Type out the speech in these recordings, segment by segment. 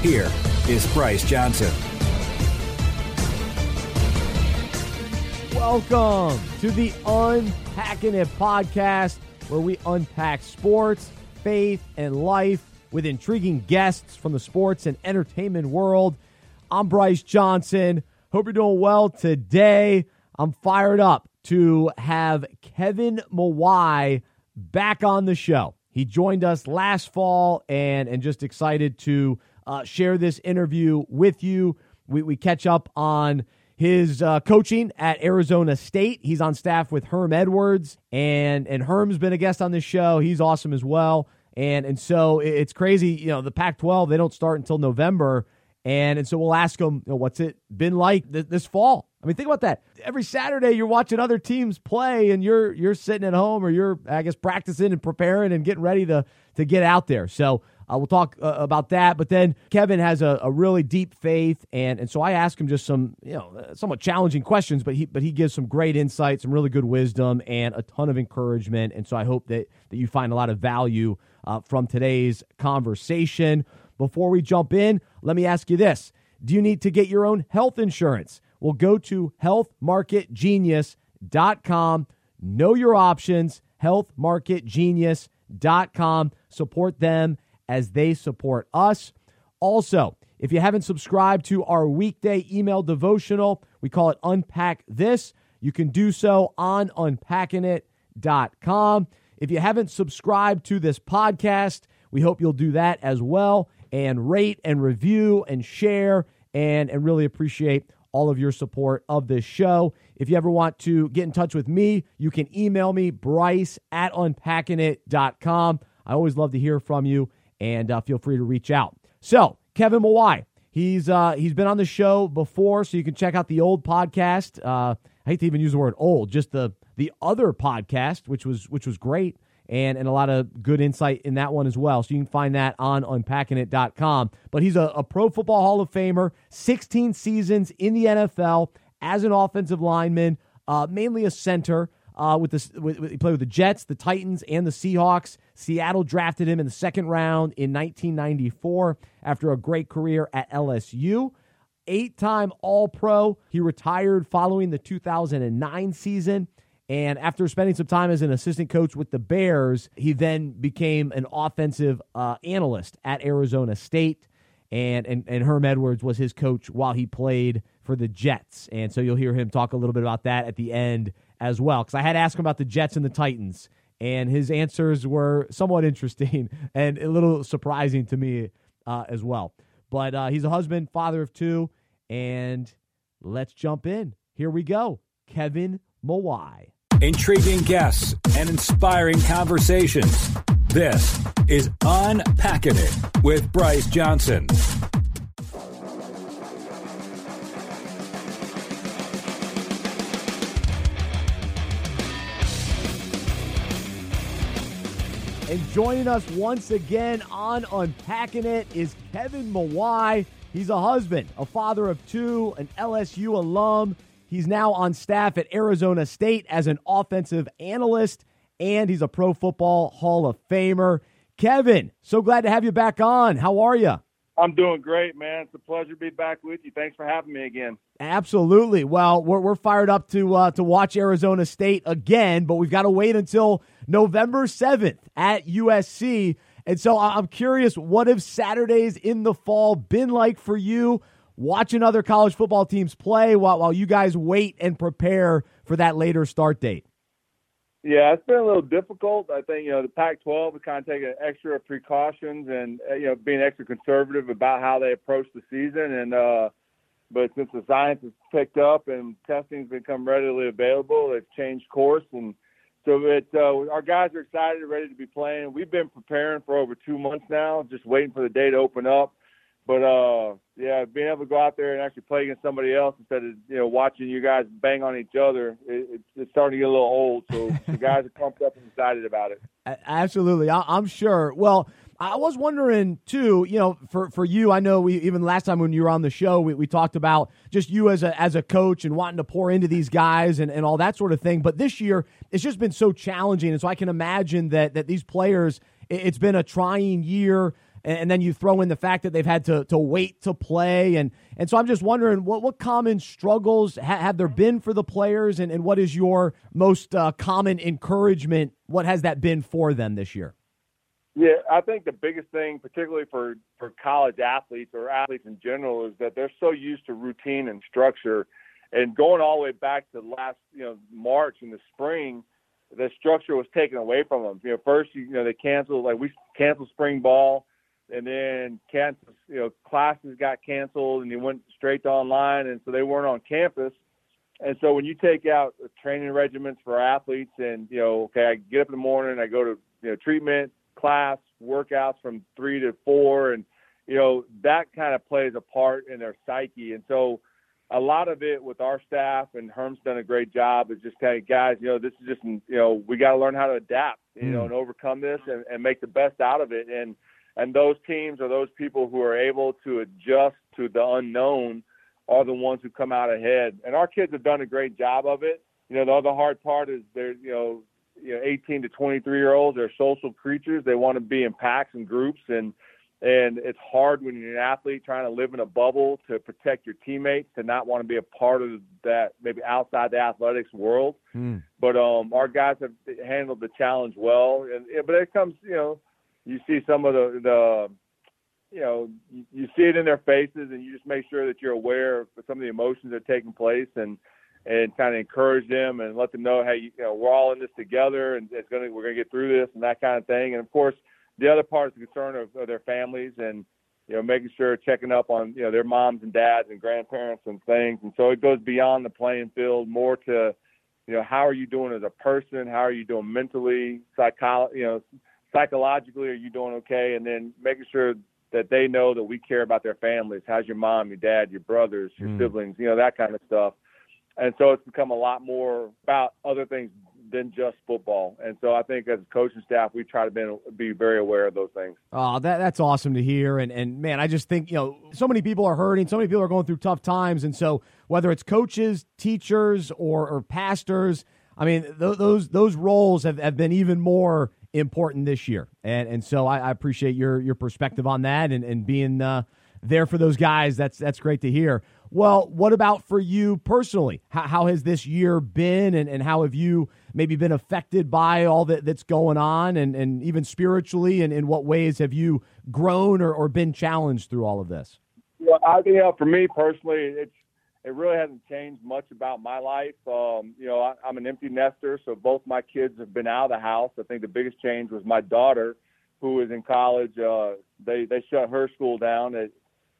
here is Bryce Johnson. Welcome to the Unpacking It podcast, where we unpack sports, faith, and life with intriguing guests from the sports and entertainment world. I'm Bryce Johnson. Hope you're doing well today. I'm fired up to have Kevin Mawae back on the show. He joined us last fall and and just excited to uh, share this interview with you. We, we catch up on his uh, coaching at Arizona State. He's on staff with Herm Edwards, and and Herm's been a guest on this show. He's awesome as well. And and so it's crazy. You know, the Pac-12 they don't start until November, and and so we'll ask him, you know, what's it been like th- this fall? I mean, think about that. Every Saturday you're watching other teams play, and you're you're sitting at home, or you're I guess practicing and preparing and getting ready to to get out there. So uh, we'll talk uh, about that. But then Kevin has a, a, really deep faith, and and so I ask him just some you know uh, somewhat challenging questions, but he but he gives some great insight, some really good wisdom, and a ton of encouragement. And so I hope that that you find a lot of value uh, from today's conversation. Before we jump in, let me ask you this: Do you need to get your own health insurance? Well, go to healthmarketgenius.com. Know your options. Healthmarketgenius.com. Support them as they support us. Also, if you haven't subscribed to our weekday email devotional, we call it Unpack This. You can do so on unpackingit.com. If you haven't subscribed to this podcast, we hope you'll do that as well and rate and review and share and, and really appreciate all of your support of this show. If you ever want to get in touch with me, you can email me, bryce at unpackingit.com. I always love to hear from you and uh, feel free to reach out. So, Kevin Mawae, he's uh, he's been on the show before, so you can check out the old podcast. Uh, I hate to even use the word old, just the the other podcast, which was which was great, and and a lot of good insight in that one as well. So you can find that on unpackingit.com. But he's a, a Pro Football Hall of Famer, 16 seasons in the NFL as an offensive lineman, uh, mainly a center. Uh, with the with, he played with the Jets, the Titans, and the Seahawks. Seattle drafted him in the second round in 1994 after a great career at LSU. Eight time All Pro. He retired following the 2009 season. And after spending some time as an assistant coach with the Bears, he then became an offensive uh, analyst at Arizona State. And, and, and Herm Edwards was his coach while he played for the Jets. And so you'll hear him talk a little bit about that at the end as well. Because I had to ask him about the Jets and the Titans and his answers were somewhat interesting and a little surprising to me uh, as well. But uh, he's a husband, father of two, and let's jump in. Here we go. Kevin Mawae. Intriguing guests and inspiring conversations. This is Unpacking It with Bryce Johnson. And joining us once again on Unpacking It is Kevin Mawae. He's a husband, a father of two, an LSU alum. He's now on staff at Arizona State as an offensive analyst, and he's a Pro Football Hall of Famer. Kevin, so glad to have you back on. How are you? I'm doing great, man. It's a pleasure to be back with you. Thanks for having me again. Absolutely. Well, we're, we're fired up to uh, to watch Arizona State again, but we've got to wait until November seventh at USC. And so I'm curious, what have Saturdays in the fall been like for you? Watching other college football teams play while while you guys wait and prepare for that later start date. Yeah, it's been a little difficult. I think you know the Pac-12 is kind of taking extra precautions and uh, you know being extra conservative about how they approach the season. And uh, but since the science has picked up and testing's become readily available, they've changed course. And so it uh, our guys are excited, ready to be playing. We've been preparing for over two months now, just waiting for the day to open up. But uh, yeah, being able to go out there and actually play against somebody else instead of you know watching you guys bang on each other, it, it's starting to get a little old. So the guys are pumped up and excited about it. Absolutely, I, I'm sure. Well. I was wondering too, you know, for, for you, I know we even last time when you were on the show, we, we talked about just you as a as a coach and wanting to pour into these guys and, and all that sort of thing. But this year, it's just been so challenging, and so I can imagine that that these players, it's been a trying year and then you throw in the fact that they've had to, to wait to play. And and so I'm just wondering what what common struggles ha- have there been for the players? And, and what is your most uh, common encouragement? What has that been for them this year? Yeah I think the biggest thing particularly for for college athletes or athletes in general is that they're so used to routine and structure. And going all the way back to last you know March in the spring the structure was taken away from them. You know, first you know they canceled like we canceled spring ball and then cancel, you know, classes got canceled and they went straight to online, and so they weren't on campus. And so when you take out training regimens for athletes, and you know, okay, I get up in the morning, I go to you know treatment class, workouts from three to four, and you know that kind of plays a part in their psyche. And so a lot of it with our staff and Herm's done a great job is just kind of guys, you know, this is just you know we got to learn how to adapt, you mm. know, and overcome this and, and make the best out of it. And and those teams or those people who are able to adjust to the unknown are the ones who come out ahead. And our kids have done a great job of it. You know, the other hard part is they're, you know, you know, 18 to 23 year olds, they're social creatures. They want to be in packs and groups and, and it's hard when you're an athlete trying to live in a bubble to protect your teammates to not want to be a part of that maybe outside the athletics world. Mm. But um, our guys have handled the challenge well, and but it comes you know you see some of the the you know you, you see it in their faces, and you just make sure that you're aware of some of the emotions that are taking place, and and kind of encourage them and let them know, hey, you know, we're all in this together, and it's gonna we're gonna get through this and that kind of thing. And of course, the other part is the concern of, of their families and you know making sure checking up on you know their moms and dads and grandparents and things. And so it goes beyond the playing field, more to you know how are you doing as a person, how are you doing mentally, psychology, you know psychologically, are you doing okay? And then making sure that they know that we care about their families. How's your mom, your dad, your brothers, your mm. siblings, you know, that kind of stuff. And so it's become a lot more about other things than just football. And so I think as a coaching staff, we try to be, be very aware of those things. Oh, that, that's awesome to hear. And, and man, I just think, you know, so many people are hurting. So many people are going through tough times. And so whether it's coaches, teachers, or, or pastors, I mean, th- those, those roles have, have been even more important this year. And and so I, I appreciate your your perspective on that and, and being uh, there for those guys. That's that's great to hear. Well, what about for you personally? How, how has this year been and, and how have you maybe been affected by all that, that's going on and, and even spiritually and in what ways have you grown or, or been challenged through all of this? Well, I think for me personally, it's it really hasn't changed much about my life. Um, you know, I, I'm an empty nester, so both my kids have been out of the house. I think the biggest change was my daughter, who was in college. Uh, they they shut her school down, and,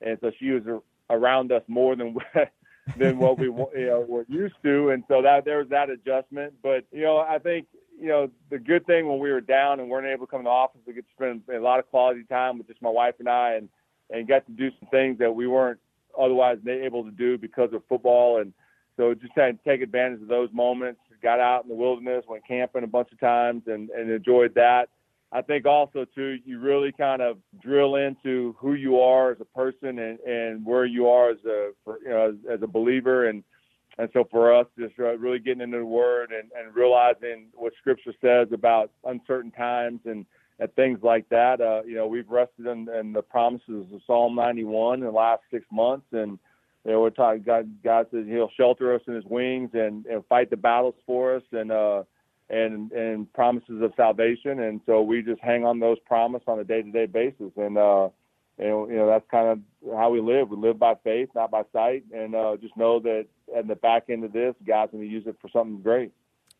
and so she was around us more than than what we you know were used to, and so that there was that adjustment. But you know, I think you know the good thing when we were down and weren't able to come to the office, we could spend a lot of quality time with just my wife and I, and and got to do some things that we weren't otherwise they able to do because of football. And so just trying to take advantage of those moments. Got out in the wilderness, went camping a bunch of times, and, and enjoyed that. I think also too, you really kind of drill into who you are as a person and, and where you are as a for, you know as, as a believer and and so for us just uh, really getting into the word and, and realizing what scripture says about uncertain times and and things like that. Uh, you know, we've rested in, in the promises of Psalm 91 in the last six months, and you know, we're talking. God, God says He'll shelter us in His wings and, and fight the battles for us, and uh, and and promises of salvation. And so we just hang on those promises on a day-to-day basis, and uh, and you know that's kind of how we live. We live by faith, not by sight, and uh, just know that at the back end of this, God's going to use it for something great.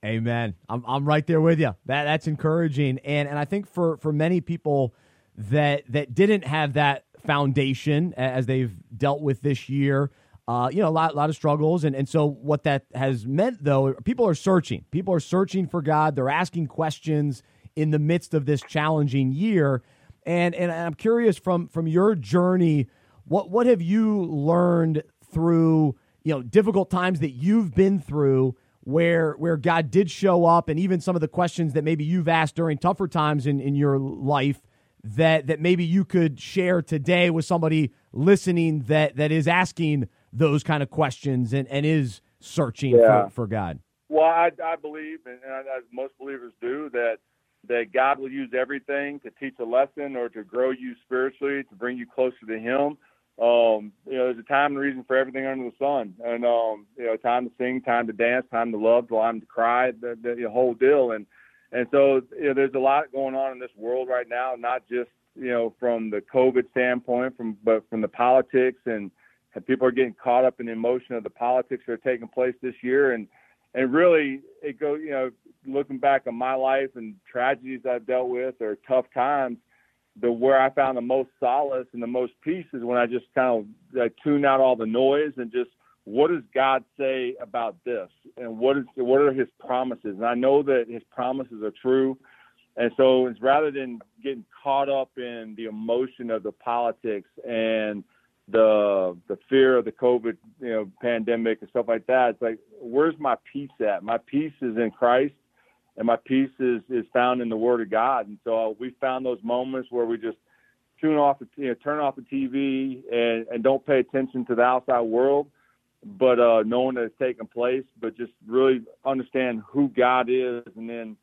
Amen. I'm I'm right there with you. That that's encouraging, and and I think for for many people that that didn't have that foundation as they've dealt with this year. Uh, you know, a lot, a lot of struggles. And, and so, what that has meant, though, people are searching. People are searching for God. They're asking questions in the midst of this challenging year. And, and I'm curious from, from your journey, What what have you learned through you know difficult times that you've been through? Where where God did show up, and even some of the questions that maybe you've asked during tougher times in, in your life, that that maybe you could share today with somebody listening that that is asking those kind of questions and, and is searching yeah. for, for God. Well, I, I believe, and as most believers do, that that God will use everything to teach a lesson or to grow you spiritually, to bring you closer to Him. Um, you know, there's a time and reason for everything under the sun, and um, you know, time to sing, time to dance, time to love, time to cry, the, the, whole deal. And and so you know, there's a lot going on in this world right now, not just you know from the COVID standpoint, from but from the politics. And, and people are getting caught up in the emotion of the politics that are taking place this year, and and really it goes you know looking back on my life and tragedies I've dealt with or tough times, the where I found the most solace and the most peace is when I just kind of like, tune out all the noise and just what does God say about this and what is what are His promises? And I know that His promises are true. And so it's rather than getting caught up in the emotion of the politics and the the fear of the COVID you know pandemic and stuff like that, it's like where's my peace at? My peace is in Christ and my peace is is found in the Word of God. And so we found those moments where we just tune off you know, turn off the TV and and don't pay attention to the outside world, but uh, knowing that it's taking place, but just really understand who God is, and then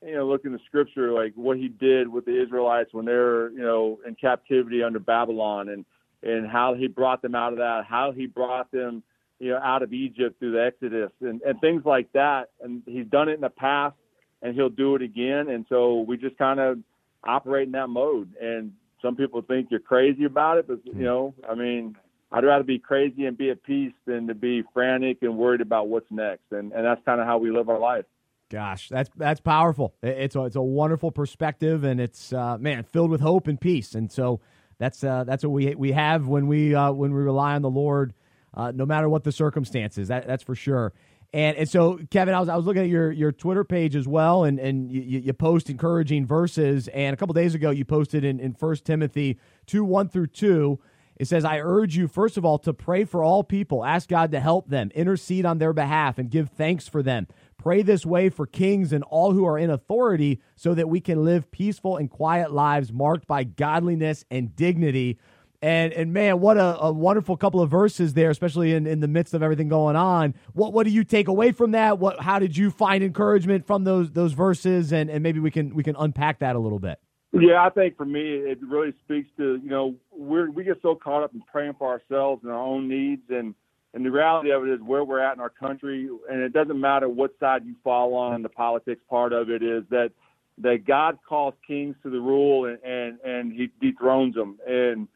you know look in the Scripture like what He did with the Israelites when they're you know in captivity under Babylon, and and how He brought them out of that, how He brought them you know out of Egypt through the Exodus, and and things like that. And He's done it in the past and he'll do it again. And so we just kind of operate in that mode. And some people think you're crazy about it, but you know, I mean, I'd rather be crazy and be at peace than to be frantic and worried about what's next. And and that's kind of how we live our life. Gosh, that's that's powerful. It's a it's a wonderful perspective, and it's uh, man filled with hope and peace. And so that's uh, that's what we we have when we uh, when we rely on the Lord, uh, no matter what the circumstances. That that's for sure. And and so Kevin, I was I was looking at your your Twitter page as well, and and you, you post encouraging verses. And a couple days ago, you posted in in First Timothy two one through two. It says, I urge you, first of all, to pray for all people, ask God to help them, intercede on their behalf, and give thanks for them. Pray this way for kings and all who are in authority, so that we can live peaceful and quiet lives marked by godliness and dignity. And and man, what a, a, wonderful couple of verses there, especially in, in the midst of everything going on. What what do you take away from that? What how did you find encouragement from those those verses? And, and maybe we can we can unpack that a little bit. Yeah, I think for me it really speaks to, you know, we're we get so caught up in praying for ourselves and our own needs and and the reality of it is where we're at in our country and it doesn't matter what side you fall on the politics part of it is that that God calls kings to the rule and and, and he dethrones them and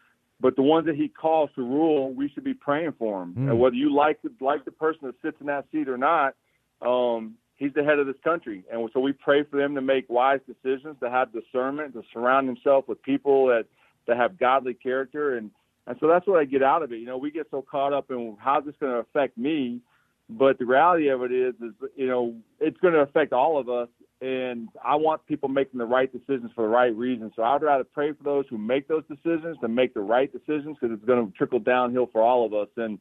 but the ones that he calls to rule, we should be praying for him. Mm. And whether you like the, like the person that sits in that seat or not, um, he's the head of this country. And so we pray for them to make wise decisions, to have discernment, to surround himself with people that, that have godly character. And, and so that's what I get out of it. You know, we get so caught up in how's this going to affect me. But the reality of it is, is you know, it's going to affect all of us and I want people making the right decisions for the right reasons. So I'd rather pray for those who make those decisions to make the right decisions because it's going to trickle downhill for all of us. And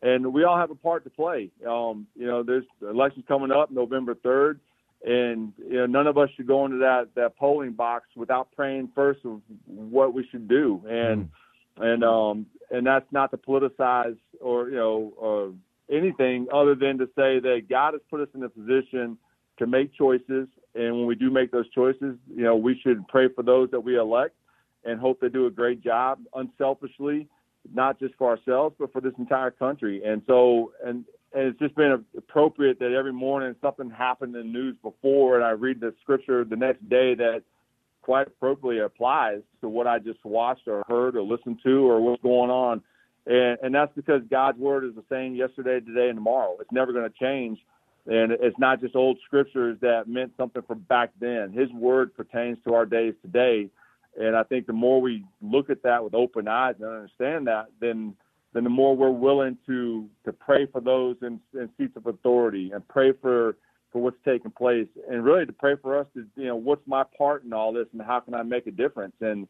and we all have a part to play. Um, you know, there's elections coming up November third, and you know none of us should go into that that polling box without praying first of what we should do. And mm. and um and that's not to politicize or you know or anything other than to say that God has put us in a position to make choices and when we do make those choices, you know, we should pray for those that we elect and hope they do a great job unselfishly, not just for ourselves, but for this entire country. And so, and, and it's just been appropriate that every morning something happened in the news before, and I read the scripture the next day that quite appropriately applies to what I just watched or heard or listened to or what's going on. And, and that's because God's word is the same yesterday, today, and tomorrow. It's never going to change. And it's not just old scriptures that meant something from back then. His word pertains to our days today. And I think the more we look at that with open eyes and understand that, then then the more we're willing to to pray for those in, in seats of authority and pray for for what's taking place and really to pray for us to you know what's my part in all this and how can I make a difference and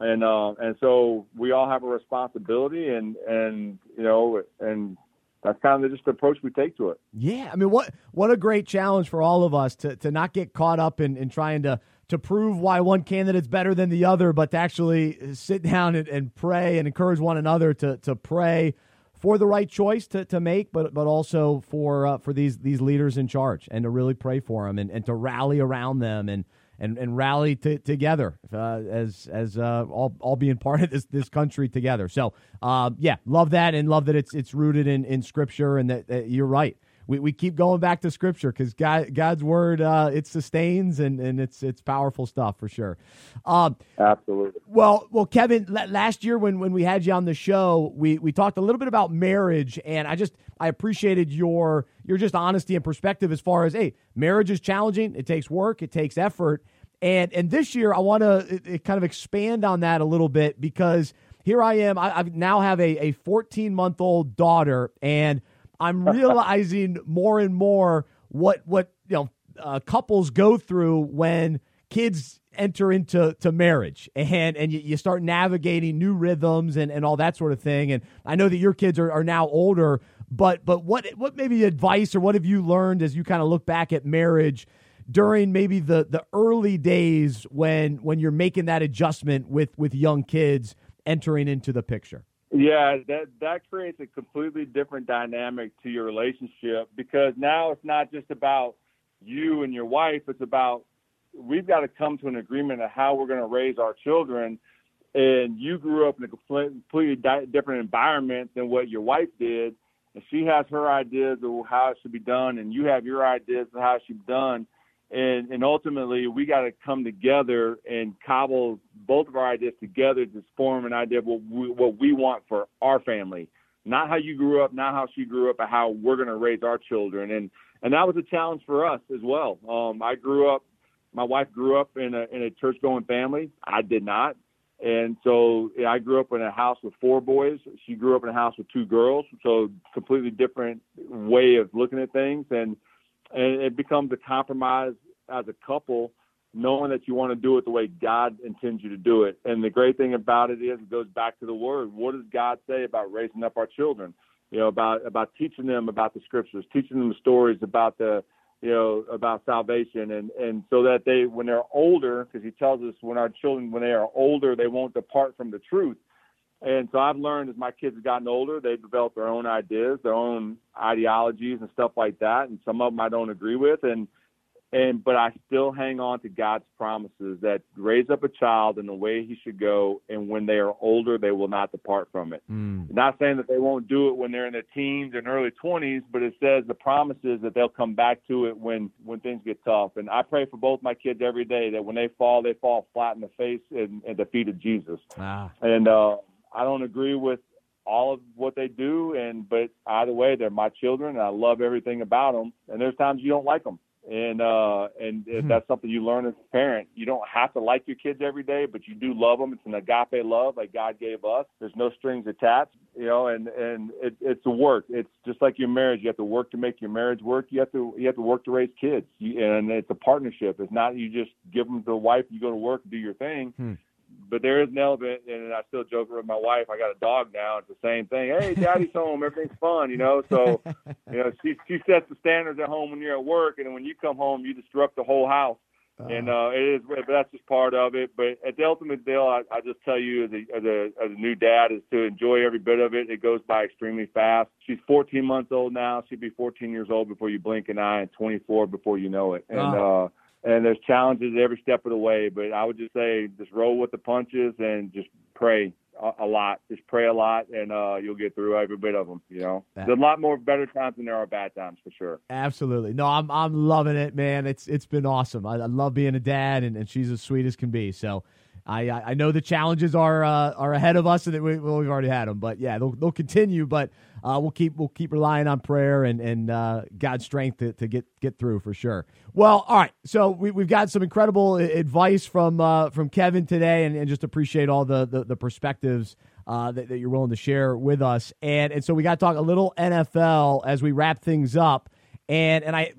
and uh, and so we all have a responsibility, and and you know, and that's kind of just the approach we take to it. Yeah, I mean, what what a great challenge for all of us to to not get caught up in, in trying to to prove why one candidate's better than the other, but to actually sit down and, and pray and encourage one another to to pray for the right choice to, to make, but but also for uh, for these these leaders in charge and to really pray for them and, and to rally around them and and, and rally t- together uh, as as uh, all all being part of this this country together. So uh, yeah, love that and love that it's it's rooted in in scripture and that, that you're right we, we keep going back to scripture because God, God's word uh, it sustains and, and it's it's powerful stuff for sure. Um, Absolutely. Well, well, Kevin, last year when when we had you on the show, we we talked a little bit about marriage, and I just I appreciated your your just honesty and perspective as far as hey, marriage is challenging. It takes work. It takes effort. And and this year I want to kind of expand on that a little bit because here I am. I, I now have a, a 14 month old daughter, and I'm realizing more and more what what you know uh, couples go through when kids enter into to marriage and and you, you, start navigating new rhythms and, and all that sort of thing and I know that your kids are, are now older but but what what maybe advice or what have you learned as you kind of look back at marriage during maybe the the early days when when you're making that adjustment with with young kids entering into the picture yeah, that that creates a completely different dynamic to your relationship because now it's not just about you and your wife. It's about we've got to come to an agreement of how we're going to raise our children. And you grew up in a completely different environment than what your wife did, and she has her ideas of how it should be done, and you have your ideas of how it should be done and and ultimately we got to come together and cobble both of our ideas together to form an idea of what we, what we want for our family. Not how you grew up not how she grew up but how we're going to raise our children. And and that was a challenge for us as well. Um i grew up my wife grew up in a in a church going family. I did not. And so i grew up in a house with four boys. She grew up in a house with two girls. So completely different way of looking at things. And and it becomes a compromise as a couple, knowing that you want to do it the way God intends you to do it. And the great thing about it is it goes back to the Word. What does God say about raising up our children? You know, about about teaching them about the Scriptures, teaching them stories about the you know about salvation and and so that they when they're older because he tells us when our children when they are older they won't depart from the truth and so I've learned as my kids have gotten older, they've developed their own ideas, their own ideologies and stuff like that. And some of them I don't agree with. And, and, but I still hang on to God's promises that raise up a child in the way he should go. And when they are older, they will not depart from it. Mm. Not saying that they won't do it when they're in their teens and early twenties, but it says the promises that they'll come back to it when, when things get tough. And I pray for both my kids every day that when they fall, they fall flat in the face and, and the feet of Jesus. Ah. And, uh, I don't agree with all of what they do, and but either way, they're my children, and I love everything about them. And there's times you don't like them, and uh, and mm-hmm. that's something you learn as a parent. You don't have to like your kids every day, but you do love them. It's an agape love like God gave us. There's no strings attached, you know, and and it, it's a work. It's just like your marriage. You have to work to make your marriage work. You have to you have to work to raise kids, you, and it's a partnership. It's not you just give them to the wife, you go to work, do your thing. Hmm but there is an element, and I still joke with my wife. I got a dog now. It's the same thing. Hey, daddy's home. Everything's fun, you know. So, you know, she she sets the standards at home when you're at work, and then when you come home, you disrupt the whole house. Uh, and uh, it is, but that's just part of it. But at the ultimate deal, I, I just tell you as a, as a as a new dad is to enjoy every bit of it. It goes by extremely fast. She's 14 months old now. She'll be 14 years old before you blink an eye, and 24 before you know it. And uh, and there's challenges every step of the way. But I would just say, just roll with the punches and just pray a, a lot. Just pray a lot, and uh, you'll get through every bit of them. You know, that, there's a lot more better times than there are bad times for sure. Absolutely. No, I'm I'm loving it, man. It's it's been awesome. I, I love being a dad, and, and she's as sweet as can be. So. I, I know the challenges are uh, are ahead of us, and that we, we've already had them. But yeah, they'll, they'll continue. But uh, we'll keep we'll keep relying on prayer and and uh, God's strength to, to get get through for sure. Well, all right. So we, we've got some incredible advice from uh, from Kevin today, and, and just appreciate all the the, the perspectives. Uh, that, that, you're willing to share with us, and and so we got to talk a little NFL as we wrap things up. And and I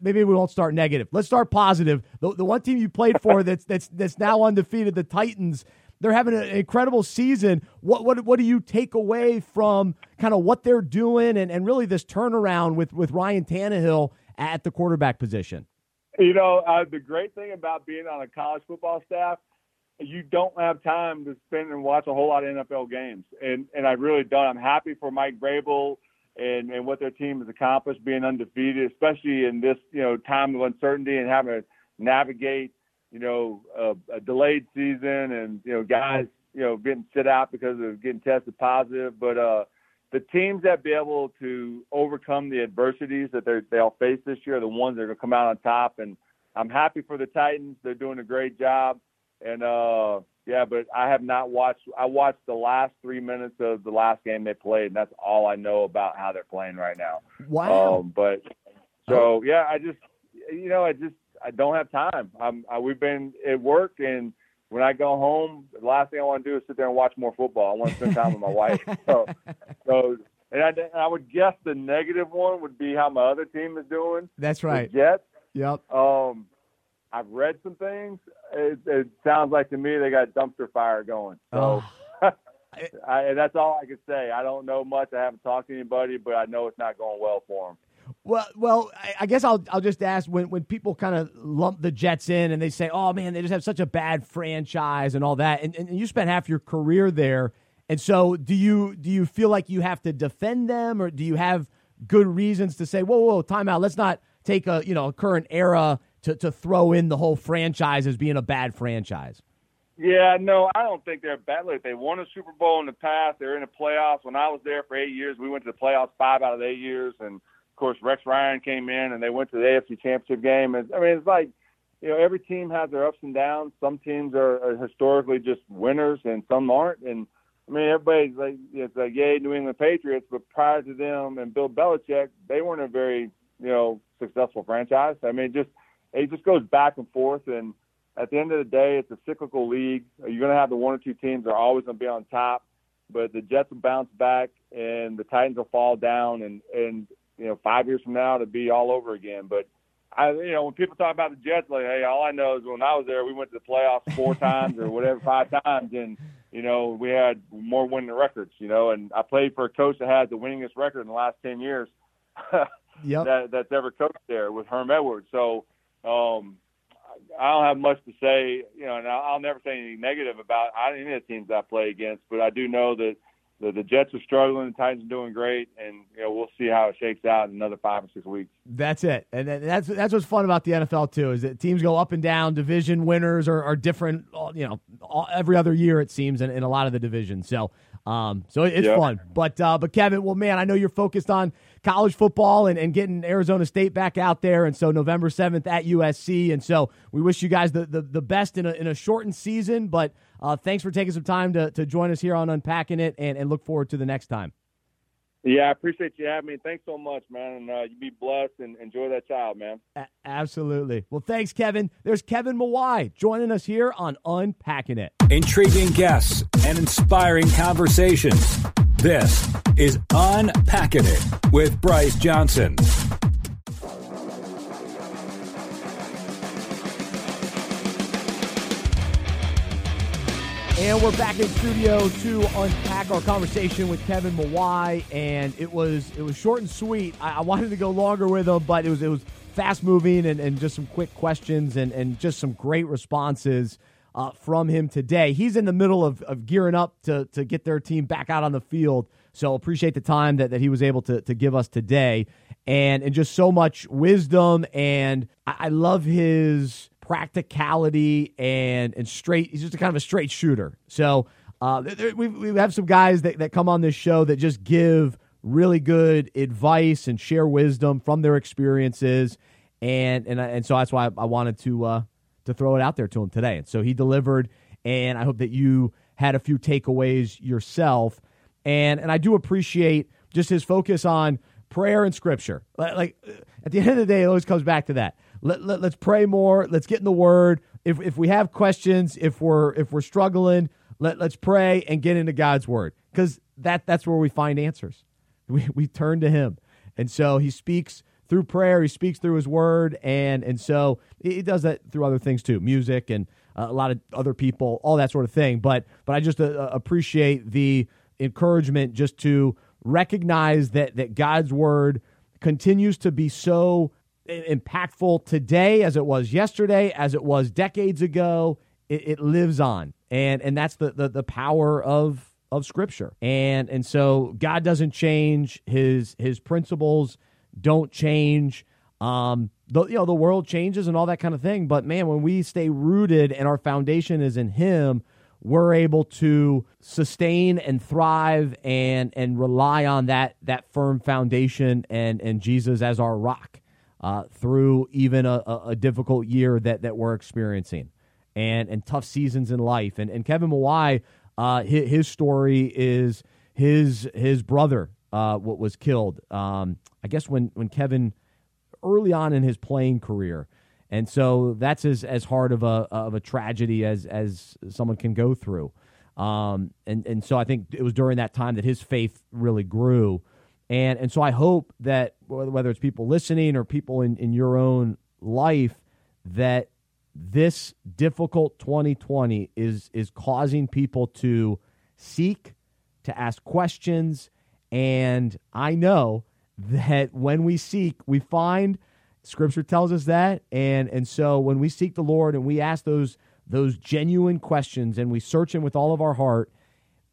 maybe we won't start negative. Let's start positive. The, the one team you played for that's that's that's now undefeated, the Titans they're having an incredible season. What what what do you take away from kind of what they're doing and, and really this turnaround with with Ryan Tannehill at the quarterback position? You know, uh, the great thing about being on a college football staff, you don't have time to spend and watch a whole lot of NFL games, and and I really don't. I'm happy for Mike Vrabel and and what their team has accomplished, being undefeated, especially in this you know time of uncertainty and having to navigate you know a, a delayed season and you know guys you know getting sit out because of getting tested positive, but uh the teams that be able to overcome the adversities that they they'll face this year are the ones that are going to come out on top. And I'm happy for the Titans; they're doing a great job. And uh, yeah, but I have not watched. I watched the last three minutes of the last game they played, and that's all I know about how they're playing right now. Wow. Um, but so yeah, I just you know I just I don't have time. I'm I, we've been at work and when I go home, the last thing I want to do is sit there and watch more football. I want to spend time with my wife. So, so and I, I would guess the negative one would be how my other team is doing. That's right. The Jets. Yep. Um, I've read some things. It, it sounds like to me they got dumpster fire going. So. Oh. I, that's all I can say. I don't know much. I haven't talked to anybody, but I know it's not going well for them. Well, well, I guess I'll I'll just ask when when people kind of lump the Jets in and they say, "Oh man, they just have such a bad franchise and all that," and, and you spent half your career there, and so do you do you feel like you have to defend them, or do you have good reasons to say, "Whoa, whoa, time out, let's not take a you know a current era to to throw in the whole franchise as being a bad franchise"? Yeah, no, I don't think they're bad. Look, they won a Super Bowl in the past. They're in the playoffs. When I was there for eight years, we went to the playoffs five out of eight years, and of course, Rex Ryan came in and they went to the AFC Championship game. And I mean, it's like, you know, every team has their ups and downs. Some teams are, are historically just winners, and some aren't. And I mean, everybody's like, it's like, yay, New England Patriots. But prior to them and Bill Belichick, they weren't a very, you know, successful franchise. I mean, just it just goes back and forth. And at the end of the day, it's a cyclical league. You're going to have the one or two teams that are always going to be on top, but the Jets will bounce back and the Titans will fall down. And and you know, five years from now to be all over again. But I, you know, when people talk about the Jets, like, hey, all I know is when I was there, we went to the playoffs four times or whatever, five times, and you know, we had more winning records. You know, and I played for a coach that had the winningest record in the last ten years. yep. that that's ever coached there with Herm Edwards. So. Um I don't have much to say, you know, and I'll never say anything negative about any of the teams I play against, but I do know that the, the Jets are struggling, the Titans are doing great, and you know we'll see how it shakes out in another five or six weeks. That's it, and that's that's what's fun about the NFL too is that teams go up and down. Division winners are, are different, you know, all, every other year it seems in, in a lot of the divisions. So, um, so it's yep. fun. But uh, but Kevin, well, man, I know you're focused on college football and, and getting Arizona State back out there, and so November seventh at USC, and so we wish you guys the the, the best in a in a shortened season, but. Uh, thanks for taking some time to, to join us here on Unpacking It and, and look forward to the next time. Yeah, I appreciate you having me. Thanks so much, man. And uh, you be blessed and enjoy that child, man. A- absolutely. Well, thanks, Kevin. There's Kevin Mawae joining us here on Unpacking It. Intriguing guests and inspiring conversations. This is Unpacking It with Bryce Johnson. And we're back in studio to unpack our conversation with Kevin Mawae, and it was it was short and sweet. I, I, wanted to go longer with him, but it was it was fast moving and, and just some quick questions and, and just some great responses uh, from him today. He's in the middle of, of gearing up to to get their team back out on the field, so appreciate the time that, that he was able to to give us today, and and just so much wisdom, and I, I love his practicality and and straight. He's just a kind of a straight shooter. So uh, we we have some guys that, that come on this show that just give really good advice and share wisdom from their experiences, and and and so that's why I, wanted to uh, to throw it out there to him today. And so he delivered, and I hope that you had a few takeaways yourself. And and I do appreciate just his focus on prayer and scripture. Like at the end of the day, it always comes back to that let, let, us pray more. Let's get in the Word. If, if we have questions, if we're if we're struggling, let, let's pray and get into God's Word because that that's where we find answers. We we turn to Him, and so He speaks through prayer. He speaks through His Word, and and so He does that through other things too, music and a lot of other people, all that sort of thing. But but I just uh, appreciate the encouragement just to recognize that that God's word continues to be so impactful today as it was yesterday, as it was decades ago. It, it lives on, and and that's the, the the power of of Scripture. And and so God doesn't change his his principles don't change. Um, the you know the world changes and all that kind of thing. But man, when we stay rooted and our foundation is in Him, we're able to sustain and thrive and and rely on that that firm foundation and and Jesus as our rock uh, through even a, a, difficult year that that we're experiencing and and tough seasons in life. And and Kevin Mawae, uh, his, his, story is his his brother uh, what was killed. Um, I guess when when Kevin early on in his playing career. And so that's as, as hard of a of a tragedy as as someone can go through. Um, and and so I think it was during that time that his faith really grew. And and so I hope that whether it's people listening or people in, in your own life that this difficult 2020 is is causing people to seek, to ask questions, and I know that when we seek, we find. Scripture tells us that, and and so when we seek the Lord and we ask those those genuine questions and we search Him with all of our heart,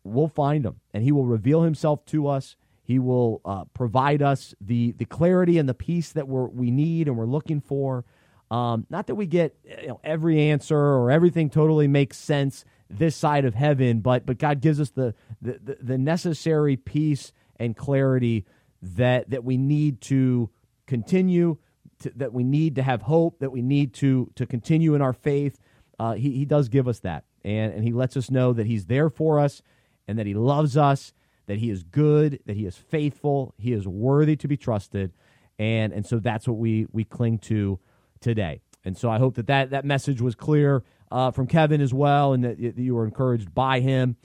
we'll find Him, and He will reveal Himself to us. He will uh, provide us the the clarity and the peace that we we need and we're looking for. Um, not that we get you know, every answer or everything totally makes sense this side of heaven, but but God gives us the the, the, the necessary peace and clarity that that we need to continue, to, that we need to have hope, that we need to to continue in our faith. Uh, he he does give us that, and and he lets us know that he's there for us, and that he loves us, that he is good, that he is faithful, he is worthy to be trusted, and and so that's what we we cling to today. And so I hope that that, that message was clear uh, from Kevin as well, and that, that you were encouraged by him.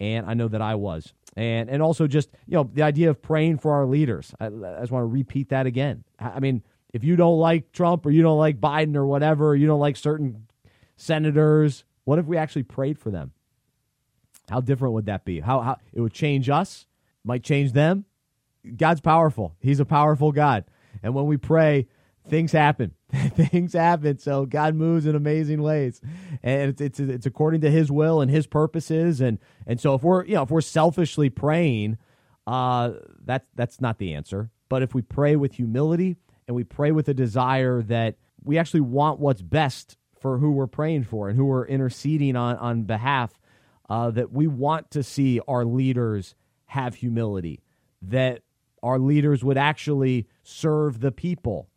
And I know that I was and and also just you know the idea of praying for our leaders. I, I just want to repeat that again. I mean, if you don't like Trump or you don't like Biden or whatever, you don't like certain senators, what if we actually prayed for them? How different would that be? How how it would change us? Might change them. God's powerful. He's a powerful God, and when we pray, things happen. things happen. So God moves in amazing ways, and it's, it's it's according to His will and His purposes. And and so if we're you know if we're selfishly praying, uh, that's that's not the answer. But if we pray with humility and we pray with a desire that we actually want what's best for who we're praying for and who we're interceding on on behalf, uh, that we want to see our leaders have humility, that our leaders would actually serve the people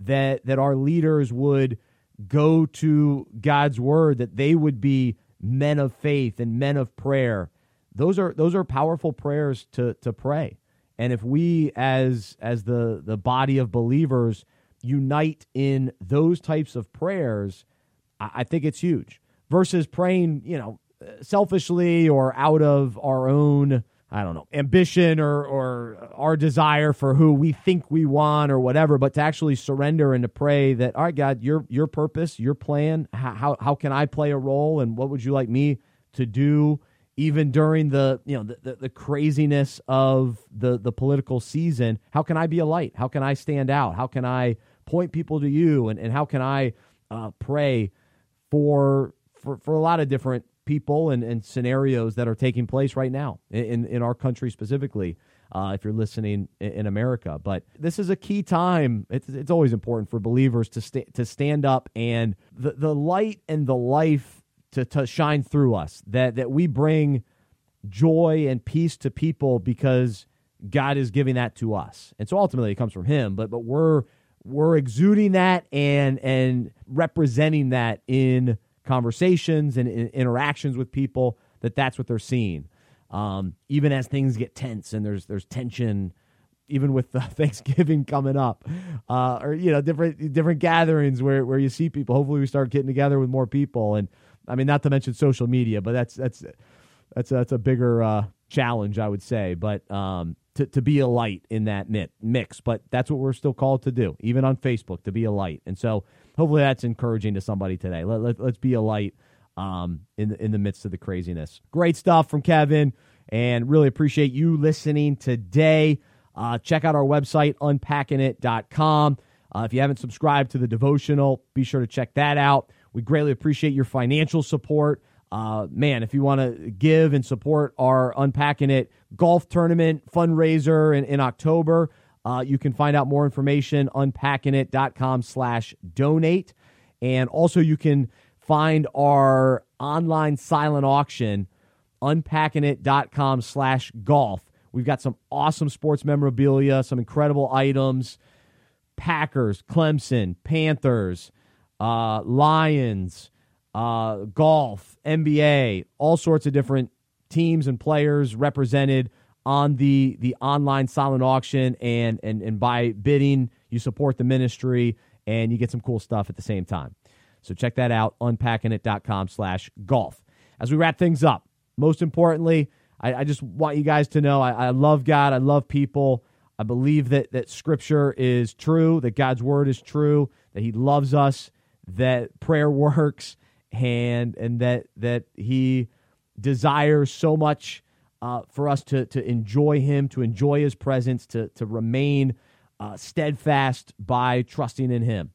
that that our leaders would go to God's word, that they would be men of faith and men of prayer. Those are those are powerful prayers to to pray. And if we as as the the body of believers unite in those types of prayers, I, I think it's huge. Versus praying, you know, selfishly or out of our own I don't know, ambition or, or our desire for who we think we want or whatever, but to actually surrender and to pray that, all right, God, your, your purpose, your plan, how, how can I play a role and what would you like me to do even during the, you know, the, the, the craziness of the, the political season? How can I be a light? How can I stand out? How can I point people to you? And, and how can I uh, pray for, for, for a lot of different people and, and scenarios that are taking place right now in, in our country specifically. Uh, if you're listening in, America, but this is a key time. It's, it's always important for believers to to stand up and the, the light and the life to, to shine through us. That that we bring joy and peace to people because God is giving that to us, and so ultimately it comes from Him. But but we're we're exuding that and and representing that in conversations and, interactions with people that that's what they're seeing. Um, even as things get tense and there's there's tension, even with the Thanksgiving coming up, uh, or you know different different gatherings where where you see people. Hopefully, we start getting together with more people, and I mean not to mention social media, but that's that's that's that's a bigger uh, challenge, I would say. But um, to, to be a light in that mix. But that's what we're still called to do, even on Facebook, to be a light. And so hopefully that's encouraging to somebody today. Let, let, us be a light um, in the, in the midst of the craziness. Great stuff from Kevin, and really appreciate you listening today. Uh, check out our website, unpackingit.com. Uh, if you haven't subscribed to the devotional, be sure to check that out. We greatly appreciate your financial support. Uh, man, if you want to give and support our Unpacking It golf tournament fundraiser in, in October, uh, you can find out more information unpackingit.com slash donate. And also you can find our online silent auction, unpackingit.com slash golf. We've got some awesome sports memorabilia, some incredible items. Packers, Clemson, Panthers, uh, Lions, uh, golf, NBA, all sorts of different teams and players represented on the the online silent auction and and and by bidding you support the ministry and you get some cool stuff at the same time. So check that out unpackingit.com slash golf. As we wrap things up most importantly I, I just want you guys to know I, I love god i love people. I believe that that scripture is true that god's word is true that he loves us that prayer works and and that that he desires so much uh, for us to to enjoy him, to enjoy his presence, to to remain uh, steadfast by trusting in him.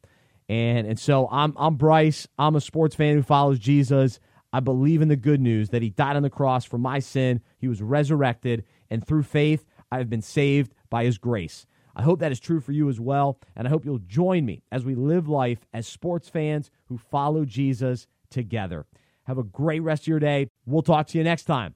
And and so I'm I'm Bryce. I'm a sports fan who follows Jesus. I believe in the good news that he died on the cross for my sin. He was resurrected, and through faith, I have been saved by his grace. I hope that is true for you as well, and I hope you'll join me as we live life as sports fans who follow Jesus together. Have a great rest of your day. We'll talk to you next time